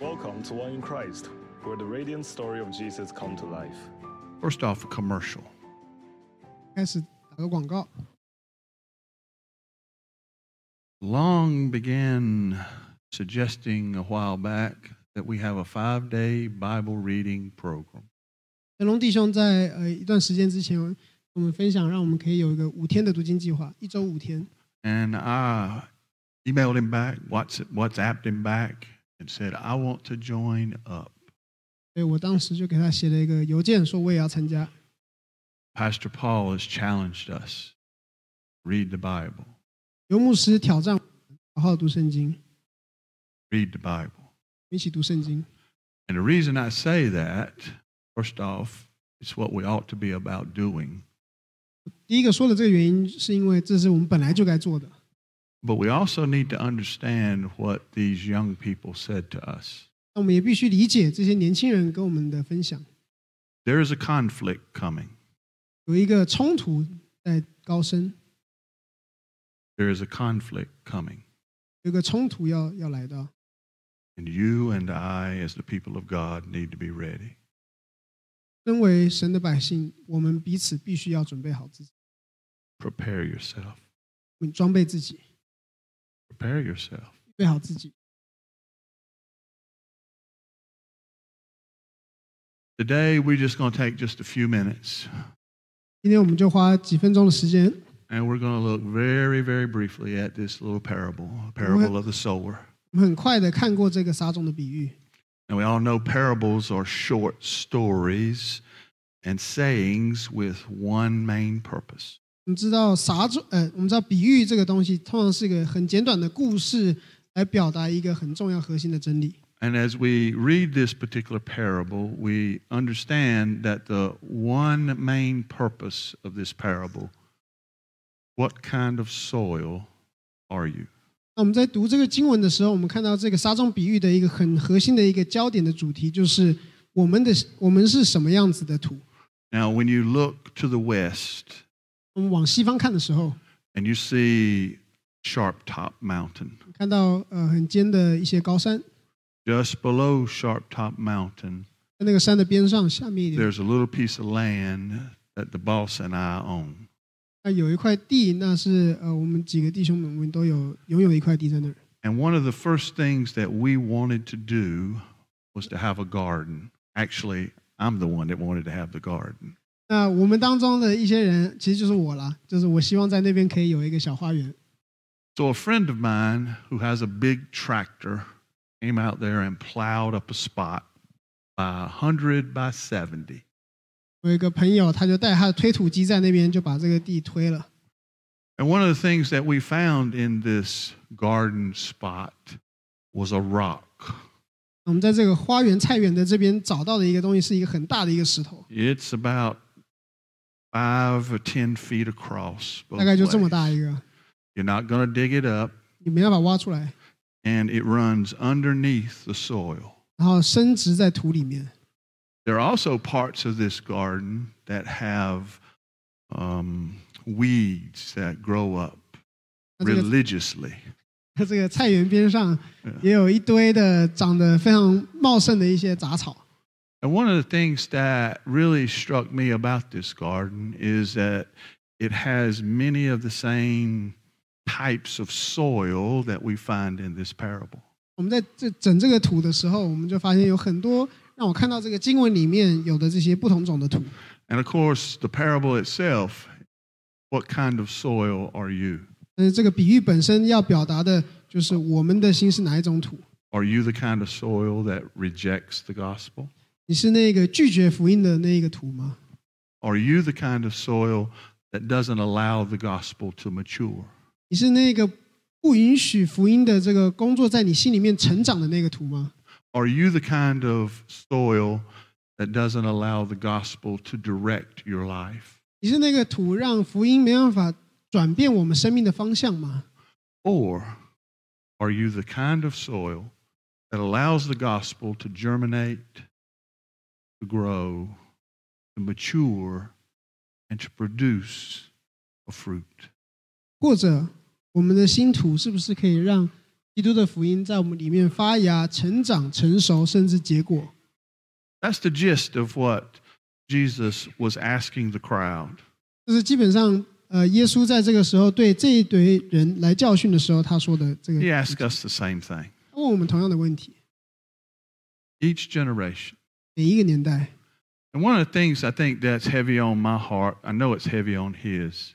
Welcome to One in Christ, where the radiant story of Jesus come to life. First off, a commercial. 开始打个广告。 Long began suggesting a while back that we have a five day Bible reading program. 成龙弟兄在呃一段时间之前，我们分享，让我们可以有一个五天的读经计划，一周五天。 And I emailed him back, Whats- WhatsApped him back, and said, I want to join up. 所以我当时就给他写了一个邮件，说我也要参加。 Pastor Paul has challenged us read the Bible, 尤牧师挑战我们好好读圣经， read the Bible. 一起读圣经。 And the reason I say that, first off, it's what we ought to be about doing. 第一个说的这个原因，是因为这是我们本来就该做的。 But we also need to understand what these young people said to us. 那我们也必须理解这些年轻人跟我们的分享， There is a conflict coming. 有一个冲突在高升， There is a conflict coming. 有一个冲突要要来到。 And you and I, as the people of God, need to be ready. 身为神的百姓，我们彼此必须要准备好自己， Prepare yourself. 装备自己， Prepare yourself. 准备好自己。 Today, we're just going to take just a few minutes 今天我们就花几分钟的时间， and we're going to look very, very briefly at this little parable, parable of the sower. 我们很快的看过这个撒种的比喻。 And we all know parables are short stories and sayings with one main purpose. 我们知道撒种，呃，我们知道比喻这个东西，通常是一个很简短的故事，来表达一个很重要核心的真理。 And as we read this particular parable, we understand that the one main purpose of this parable what kind of soil are you? 那我们在读这个经文的时候，我们看到这个撒种比喻的一个很核心的一个焦点的主题，就是我们的我们是什么样子的土。 Now, when you look to the west 我们往西方看的时候， and you see Sharp Top Mountain, 看到呃很尖的一些高山， just below Sharp Top Mountain, 在那个山的边上，下面一点， there's a little piece of land that the boss and I own. 那有一块地，那是呃我们几个弟兄们，我们都有拥有一块地在那儿。 And one of the first things that we wanted to do was to have a garden. Actually, I'm the one that wanted to have the garden. 那我们当中的一些人，其实就是我啦，就是我希望在那边可以有一个小花园。 So a friend of mine who has a big tractor came out there and plowed up a spot by 100 by 70. 我有一个朋友，他就带他的推土机在那边，就把这个地推了。 And one of the things that we found in this garden spot was a rock. 我们在这个花园菜园的这边找到的一个东西，是一个很大的一个石头， It's about five or 10 feet across. both 大概就这么 ways. 大一个， You're not going to dig it up, 你没办法挖出来， and it runs underneath the soil. 然后深植在土里面。 There are also parts of this garden that have um, weeds that grow up 那这个 religiously. 它这个菜园边上也有一堆的长得非常茂盛的一些杂草。 And one of the things that really struck me about this garden is that it has many of the same types of soil that we find in this parable. 我们在这整这个土的时候，我们就发现有很多让我看到这个经文里面有的这些不同种的土。 And of course, the parable itself what kind of soil are you? 但是这个比喻本身要表达的就是我们的心是哪一种土？ Are you the kind of soil that rejects the gospel? 你是那个拒绝福音的那一个土吗？ Are you the kind of soil that doesn't allow the gospel to mature? 你是那个不允许福音的这个工作在你心里面成长的那个土吗？ Are you the kind of soil that doesn't allow the gospel to direct your life? 你是那个土让福音没办法转变我们生命的方向吗？ Or are you the kind of soil that allows the gospel to germinate, to grow, to mature, and to produce a fruit? 或者我们的新土是不是可以让 基督的福音在我们里面发芽、成长、成熟，甚至结果。 That's the gist of what Jesus was asking the crowd. 就是基本上，呃，耶稣在这个时候对这一堆人来教训的时候，他说的这个， He asked us the same thing. 他问我们同样的问题。 Each generation. 每一个年代， And one of the things I think that's heavy on my heart, I know it's heavy on his,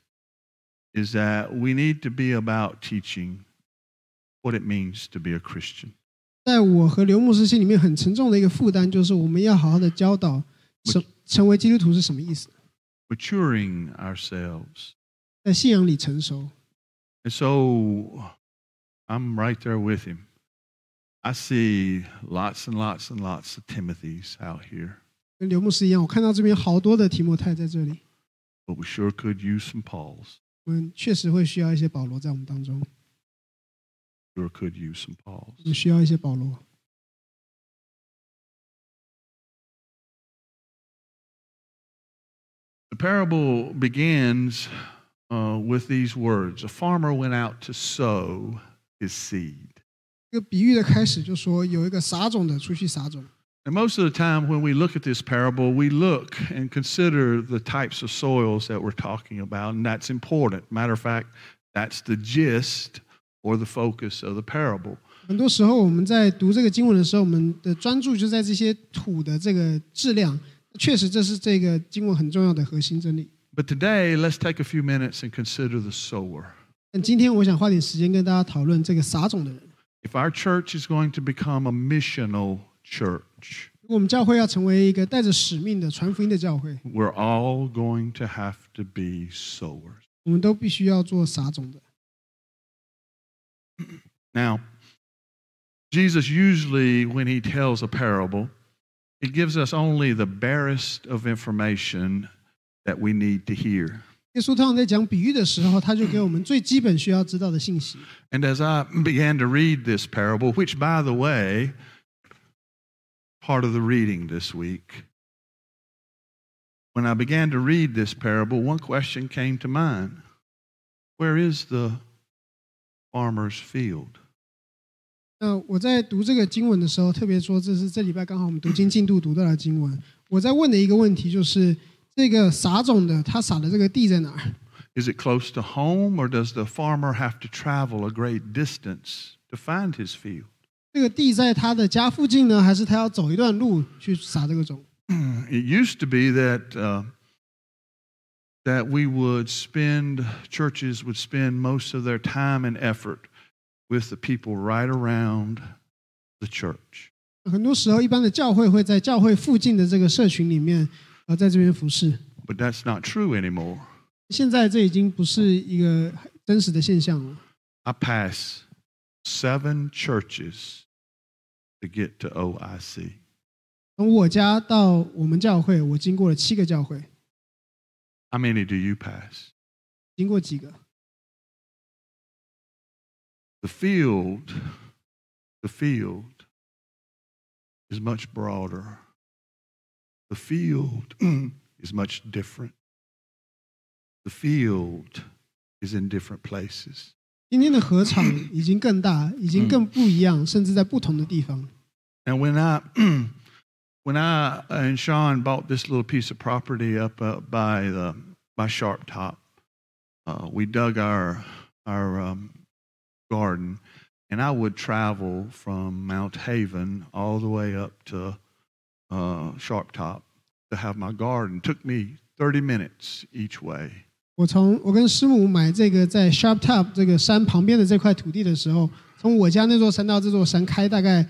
is that we need to be about teaching what it means to be a Christian. 在我和刘牧师心里面很沉重的一个负担，就是我们要好好的教导成成为基督徒是什么意思， maturing ourselves. 在信仰里成熟。 And so I'm right there with him. I see lots and lots and lots of Timothys out here, 跟刘牧师一样，我看到这边好多的提摩太在这里， but we sure could use some Pauls. 我们确实会需要一些保罗在我们当中， Sure could use some Pauls. 我们需要一些保罗。 The parable begins uh, with these words A farmer went out to sow his seed. 这个比喻的开始就说有一个撒种的出去撒种。And most of the time, when we look at this parable, we look and consider the types of soils that we're talking about, and that's important. Matter of fact, that's the gist or the focus of the parable. 很多时候我们在读这个经文的时候，我们的专注就在这些土的这个质量。确实，这是这个经文很重要的核心真理。But today, let's take a few minutes and consider the sower. 但今天我想花点时间跟大家讨论这个撒种的人。If our church is going to become a missional church, 如果我们教会要成为一个带着使命的传福音的教会， we're all going to have to be sowers. 我们都必须要做撒种的。 Now, Jesus usually, when he tells a parable, he gives us only the barest of information that we need to hear. 耶稣通常在讲比喻的时候，他就给我们最基本需要知道的信息。 And as I began to read this parable, which, by the way, part of the reading this week, when I began to read this parable, one question came to mind Where is the farmer's field? 那我在读这个经文的时候，特别说这是这礼拜刚好我们读经进度读到的经文。我在问的一个问题就是， 这个撒种的他撒的这个地在哪儿？ Is it close to home, or does the farmer have to travel a great distance to find his field? 这个地在他的家附近呢，还是他要走一段路去撒这个种？ It used to be that uh, that we would spend churches would spend most of their time and effort with the people right around the church. 很多时候，一般的教会会在教会附近的这个社群里面， 呃，在这边服侍。 But that's not true anymore. 现在这已经不是一个真实的现象了。 I pass seven churches to get to OIC. 从我家到我们教会，我经过了七个教会， How many do you pass? 经过几个？ The field, the field is much broader. The field is much different. The field is in different places. 今天的合场已经更大，已经更不一样，甚至在不同的地方。 And when I when I and Sean bought this little piece of property up uh, by the by Sharp Top, uh, we dug our our um, garden, and I would travel from Mount Haven all the way up to uh, Sharp Top to have my garden. took me thirty minutes each way. 我从我跟师母买这个在 Sharp Top 这个山旁边的这块土地的时候，从我家那座山到这座山开大概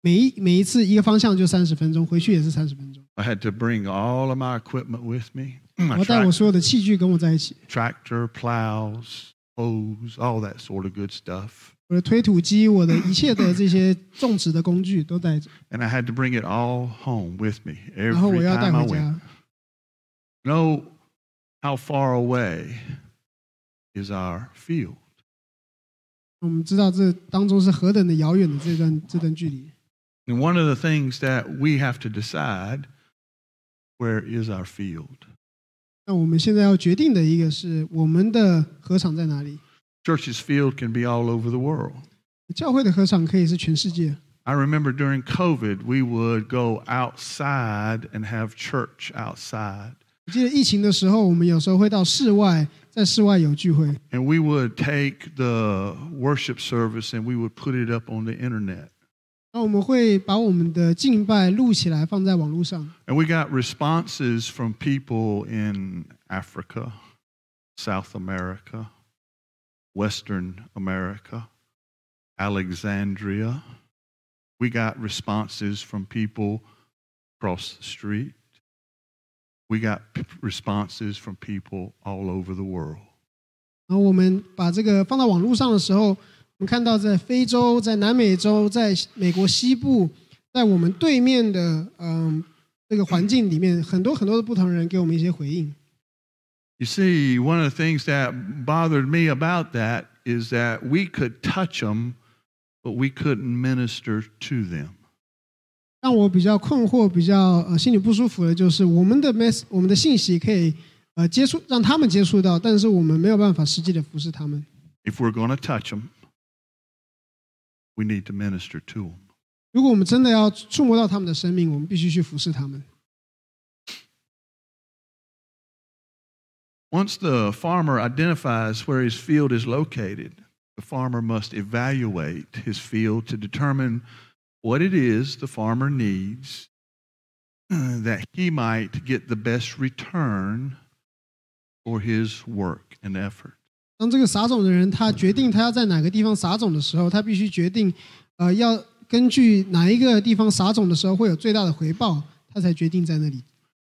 每一每一次一个方向就三十分钟，回去也是三十分钟。 I had to bring all of my equipment with me. my 我带我 trac- 所有的器具跟我在一起， tractor, plows, hose, all that sort of good stuff. 我的推土机，我的一切的这些种植的工具都带着，And I had to bring it all home with me 然后我 every 要带 time I 回 went. 家。Know how far away is our field. 我们知道这当中是何等的遥远的这段这段距离。And one of the things that we have to decide where is our field? 那我们现在要决定的一个是我们的禾场在哪里？Church's field can be all over the world. 教会的禾场可以是全世界。 I remember during COVID, we would go outside and have church outside. 我记得疫情的时候，我们有时候会到室外，在室外有聚会， And we would take the worship service and we would put it up on the internet. 那我们会把我们的敬拜录起来放在网络上。 And we got responses from people in Africa, South America, Western America, Alexandria. We got responses from people across the street. We got p- responses from people all over the world. 然后我们把这个放到网络上的时候，我们看到在非洲、在南美洲、在美国西部，在我们对面的嗯这个环境里面，很多很多的不同人给我们一些回应。 You see, one of the things that bothered me about that is that we could touch them, but we couldn't minister to them. 让我比较困惑、比较呃心里不舒服的就是，我们的 mess 我们的信息可以呃接触让他们接触到，但是我们没有办法实际的服侍他们。 If we're going to touch them, we need to minister to them. 如果我们真的要触摸到他们的生命，我们必须去服侍他们。 Once the farmer identifies where his field is located, the farmer must evaluate his field to determine what it is the farmer needs uh, that he might get the best return for his work and effort. 当这个撒种的人他决定他要在哪个地方撒种的时候，他必须决定，呃，要根据哪一个地方撒种的时候会有最大的回报，他才决定在那里。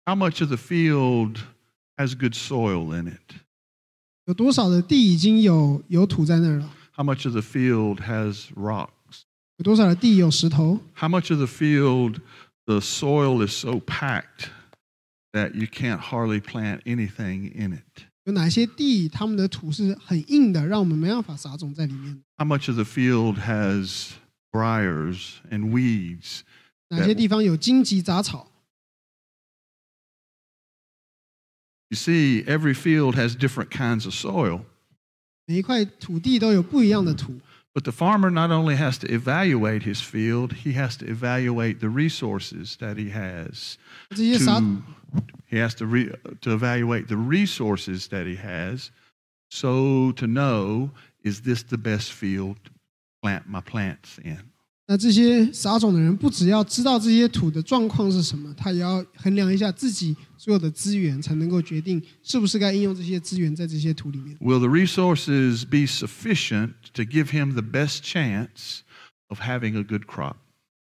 How much of the field has good soil in it? 有多少的地已经有有土在那儿了？ How much of the field has rocks? 有多少的地有石头？ How much of the field the soil is so packed that you can't hardly plant anything in it? 有哪些地他们的土是很硬的，让我们没办法撒种在里面？ How much of the field has briars and weeds? 哪些地方有荆棘杂草？ You see, every field has different kinds of soil, 每一块土地都有不一样的土。 but the farmer not only has to evaluate his field, he has to evaluate the resources that he has. 这些撒 To, he has to, re, to evaluate the resources that he has so to know is this the best field to plant my plants in? 那这些撒种的人不只要知道这些土的状况是什么，他也要衡量一下自己所有的资源，才能够决定是不是该应用这些资源在这些土里面。Will the resources be sufficient to give him the best chance of having a good crop?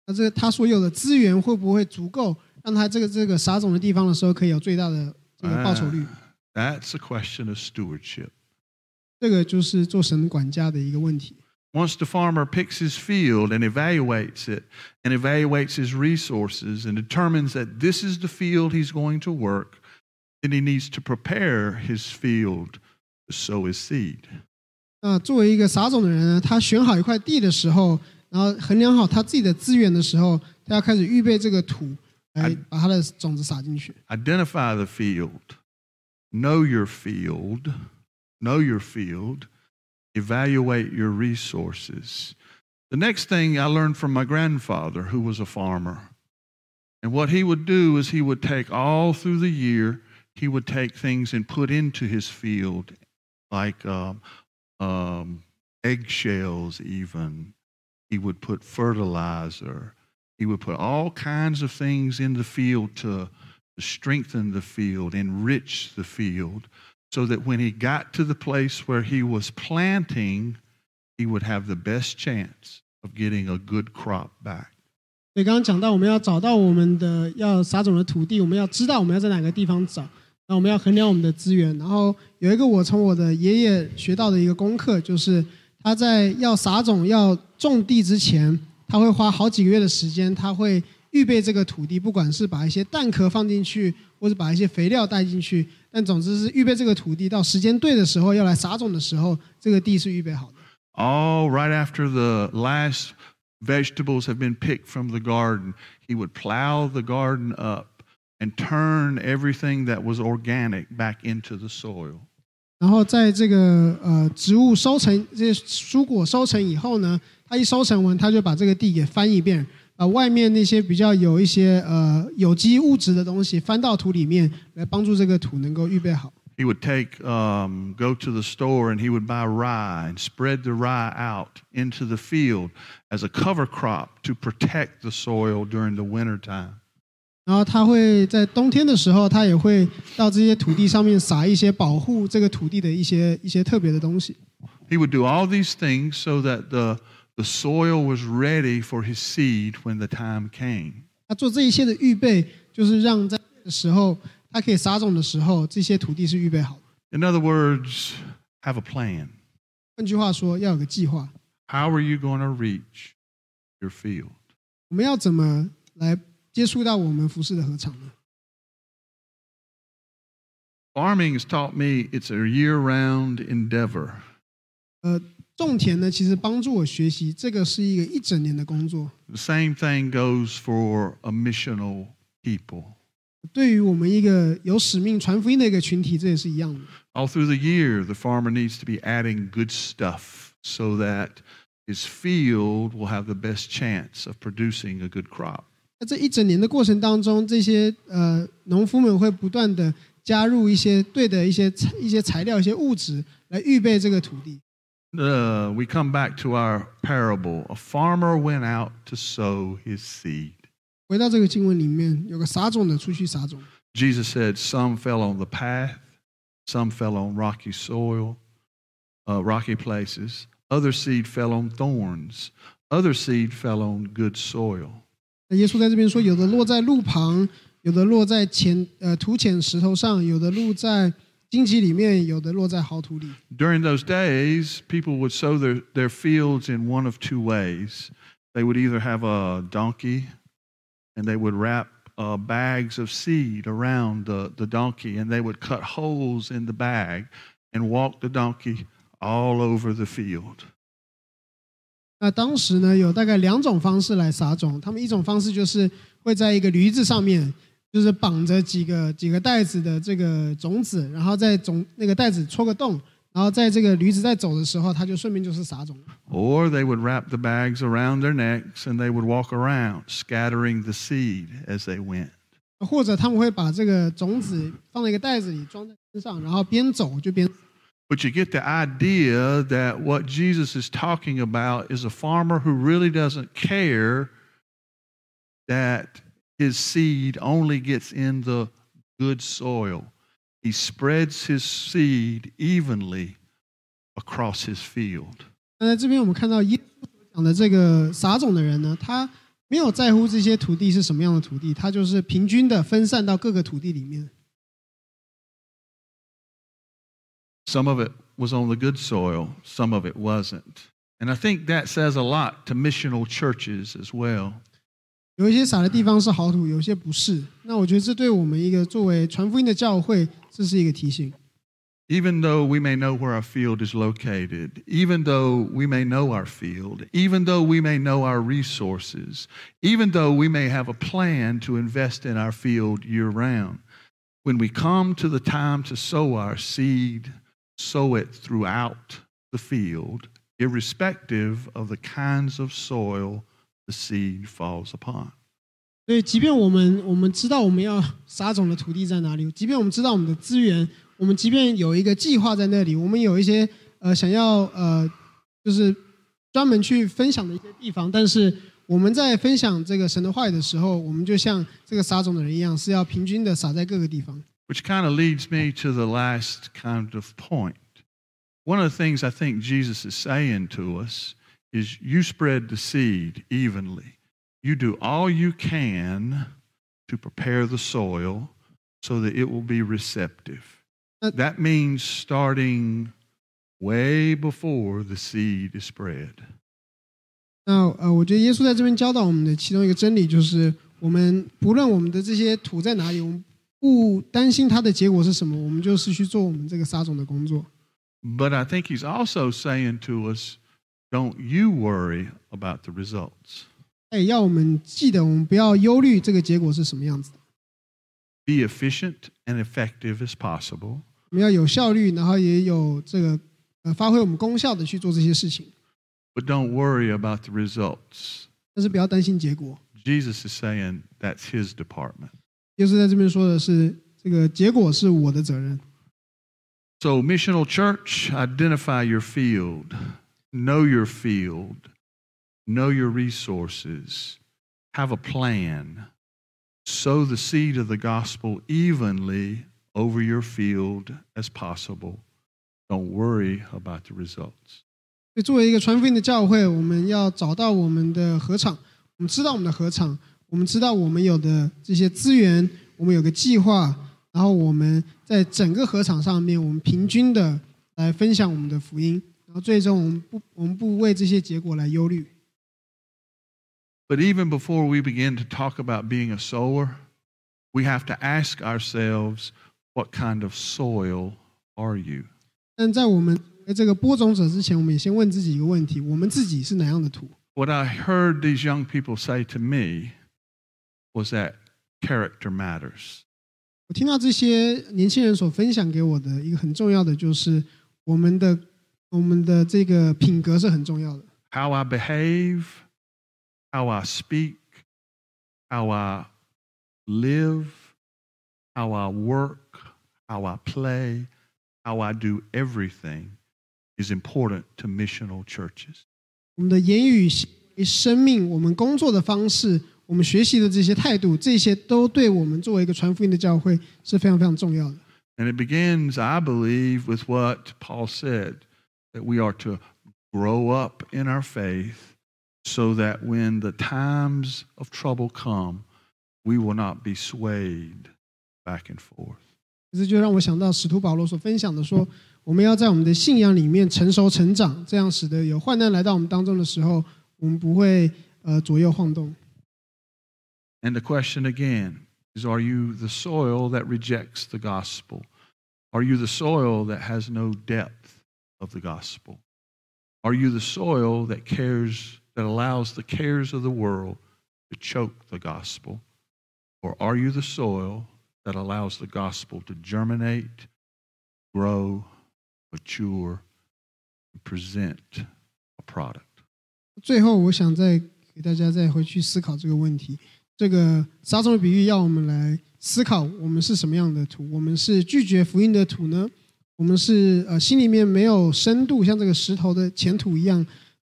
那这个他所有的资源会不会足够，让他这个这个撒种的地方的时候可以有最大的这个报酬率？That's a question of stewardship. 这个就是做神管家的一个问题。Once the farmer picks his field and evaluates it and evaluates his resources and determines that this is the field he's going to work, then he needs to prepare his field to sow his seed. 那作为一个撒种的人呢，他选好一块地的时候，然后衡量好他自己的资源的时候，他要开始预备这个土，来把他的种子撒进去。 Identify the field, know your field, know your field, evaluate your resources. The next thing I learned from my grandfather, who was a farmer. And what he would do is he would take all through the year, he would take things and put into his field, like um, um, eggshells, even. He would put fertilizer. He would put all kinds of things in the field to to strengthen the field, enrich the field, so that when he got to the place where he was planting, he would have the best chance of getting a good crop back. 所以刚刚讲到，我们要找到我们的要撒种的土地，我们要知道我们要在哪个地方找，那我们要衡量我们的资源。然后有一个我从我的爷爷学到的一个功课，就是他在要撒种、要种地之前，他会花好几个月的时间，他会预备这个土地，不管是把一些蛋壳放进去，或者把一些肥料带进去， 但总之是预备这个土地，到时间对的时候要来撒种的时候，这个地是预备好的。All right after the last vegetables have been picked from the garden, he would plow the garden up and turn everything that was organic back into the soil. 然后在这个呃植物收成、这些蔬果收成以后呢，他一收成完，他就把这个地给翻一遍，把外面那些比较有一些呃有机物质的东西翻到土里面，来帮助这个土能够预备好。 He would take, um, go to the store and he would buy rye and spread the rye out into the field as a cover crop to protect the soil during the winter time. 然后他会在冬天的时候，他也会到这些土地上面撒一些保护这个土地的一些一些特别的东西。 He would do all these things so that the, the soil was ready for his seed when the time came. 他做这一切的预备，就是让在这个时候他可以撒种的时候，这些土地是预备好的。 In other words, have a plan. 换句话说，要有个计划。 How are you going to reach your field? 我们要怎么来接触到我们服饰的合场呢？ Farming has taught me it's a year round endeavor. 呃， 种田呢，其实帮助我学习，这个是一个一整年的工作。The same thing goes for a missional people. 对于我们一个有使命传福音的一个群体，这也是一样的。All through the year, the farmer needs to be adding good stuff so that his field will have the best chance of producing a good crop. 在这一整年的过程当中，这些呃农夫们会不断的加入一些对的一些材一些材料、一些物质，来预备这个土地。Uh, we come back to our parable. A farmer went out to sow his seed. 回到这个经文里面，有个撒种的出去撒种， Jesus said, Some fell on the path, some fell on rocky soil, uh, rocky places. Other seed fell on thorns. Other seed fell on good soil. 那耶稣在这边说，有的落在路旁，有的落在浅呃土浅石头上，有的落在 荆棘里面，有的落在好土里。 During those days, people would sow their, their fields in one of two ways. They would either have a donkey and they would wrap uh, bags of seed around the, the donkey and they would cut holes in the bag and walk the donkey all over the field. 那当时呢，有大概两种方式来撒种。他们一种方式就是会在一个驴子上面， 就是绑着几个几个袋子的这个种子，然后在种那个袋子戳个洞，然后在这个驴子在走的时候，他就顺便就是撒种。 Or they would wrap the bags around their necks and they would walk around, scattering the seed as they went. 或者他们会把这个种子放在一个袋子里装在身上，然后边走就边 But you get the idea that what Jesus is talking about is a farmer who really doesn't care that his seed only gets in the good soil. He spreads his seed evenly across his field. 那在这边我们看到耶稣所讲的这个撒种的人呢，他没有在乎这些土地是什么样的土地，他就是平均的分散到各个土地里面。 Some of it was on the good soil, some of it wasn't. And I think that says a lot to missional churches as well. 有一些撒的地方是好土，有些不是。那我觉得这对我们一个作为传福音的教会，这是一个提醒。 Even though we may know where our field is located, even though we may know our field, even though we may know our resources, even though we may have a plan to invest in our field year round, when we come to the time to sow our seed, sow it throughout the field, irrespective of the kinds of soil the seed falls upon. 所以，即便我们我们知道我们要撒种的土地在哪里，即便我们知道我们的资源，我们即便有一个计划在那里，我们有一些呃想要呃就是专门去分享的一些地方，但是我们在分享这个神的话语的时候，我们就像这个撒种的人一样，是要平均的撒在各个地方。 Which kind of leads me to the last kind of point. One of the things I think Jesus is saying to us is you spread the seed evenly. You do all you can to prepare the soil so that it will be receptive. Uh, That means starting way before the seed is spread. 那呃，我觉得耶稣在这边教导我们的其中一个真理就是，我们不论我们的这些土在哪里，我们不担心它的结果是什么，我们就是去做我们这个撒种的工作。 But I think he's also saying to us, don't you worry about the results. 哎，要我们记得，我们不要忧虑这个结果是什么样子的， be efficient and effective as possible, 我们要有效率，然后也有这个呃发挥我们功效的去做这些事情。 but don't worry about the results. 但是不要担心结果。 Jesus is saying that's his department. 耶稣在这边说的是，这个结果是我的责任。 So, missional church, identify your field, know your field, know your resources, have a plan, sow the seed of the gospel evenly over your field as possible. Don't worry about the results. 所以，作为一个传福音的教会，我们要找到我们的合场，我们知道我们的合场，我们知道我们有的这些资源，我们有个计划，然后我们在整个合场上面，我们平均的来分享我们的福音， 然后最终我们不我们不为这些结果来忧虑。But even before we begin to talk about being a sower, we have to ask ourselves, what kind of soil are you? 但在我们在这个播种者之前，我们也先问自己一个问题：我们自己是哪样的土？What I heard these young people say to me was that character matters. 我听到这些年轻人所分享给我的一个很重要的，就是我们的我们的这个品格是很重要的。 How I behave, how I speak, how I live, how I work, how I play, how I do everything is important to missional churches. 我们的言语、生命、我们工作的方式、我们学习的这些态度，这些都对我们作为一个传福音的教会是非常非常重要的。 And it begins, I believe, with what Paul said that we are to grow up in our faith so that when the times of trouble come, we will not be swayed back and forth. 这就让我想到使徒保罗所分享的说，我们要在我们的信仰里面成熟成长，这样使得有患难来到我们当中的时候，我们不会呃左右晃动。 And the question again is Are you the soil that rejects the gospel? Are you the soil that has no depth of the gospel? Are you the soil that cares, that allows the cares of the world to choke the gospel? Or are you the soil that allows the gospel to germinate, grow, mature, and present a product? 最后，我想再给大家再回去思考这个问题。这个撒种的比喻要我们来思考，我们是什么样的土？我们是拒绝福音的土呢？ 我们是呃心里面没有深度，像这个石头的前土一样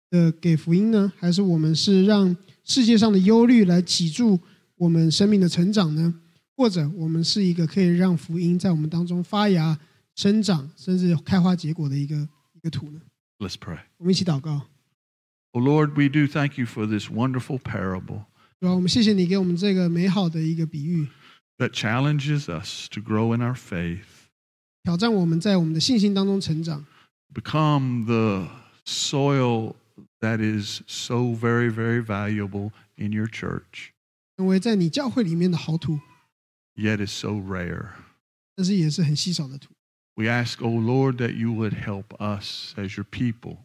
的给福音呢？还是我们是让世界上的忧虑来挤住我们生命的成长呢？或者我们是一个可以让福音在我们当中发芽、生长，甚至开花结果的一个一个土呢？ Let's pray. 我们一起祷告。 Oh Lord, we do thank you for this wonderful parable 主啊，我们谢谢你给我们这个美好的一个比喻， that challenges us to grow in our faith, 挑战我们在我们的信心当中成长， become the soil that is so very, very valuable in your church, 成为在你教会里面的好土， yet is so rare. 但是也是很稀少的土。 We ask, oh Lord, that you would help us as your people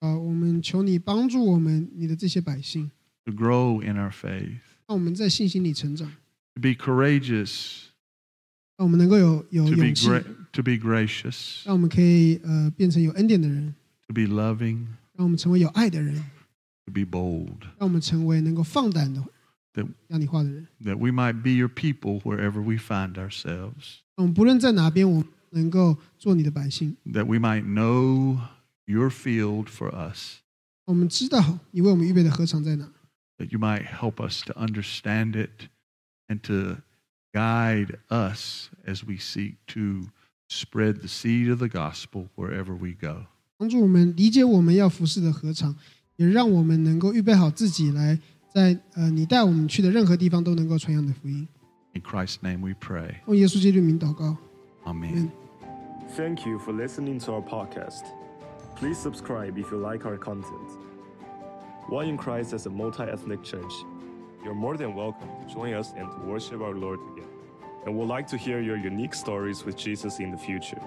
啊，我们求你帮助我们，你的这些百姓， to grow in our faith, 让我们在信心里成长， to be courageous, 让我们能够有有 to be, 勇气， gra- to be gracious, 让我们可以呃变成有恩典的人， to be loving, 让我们成为有爱的人， to be bold, 让我们成为能够放胆的对让你话的人。 that we might be your people wherever we find ourselves, 让我们不论在哪边，我们能够做你的百姓。 that we might know your field for us, 我们知道你为我们预备的禾场在哪， that you might help us to understand it and to guide us as we seek to spread the seed of the gospel wherever we go. 帮助我们理解我们要服侍的禾场，也让我们能够预备好自己来在呃你带我们去的任何地方都能够传扬的福音。 In Christ's name we pray. 用耶稣基督名祷告。 Amen. Thank you for listening to our podcast. Please subscribe if you like our content. One in Christ as a multi ethnic church. You're more than welcome to join us and to worship our Lord together. And we'd like to hear your unique stories with Jesus in the future.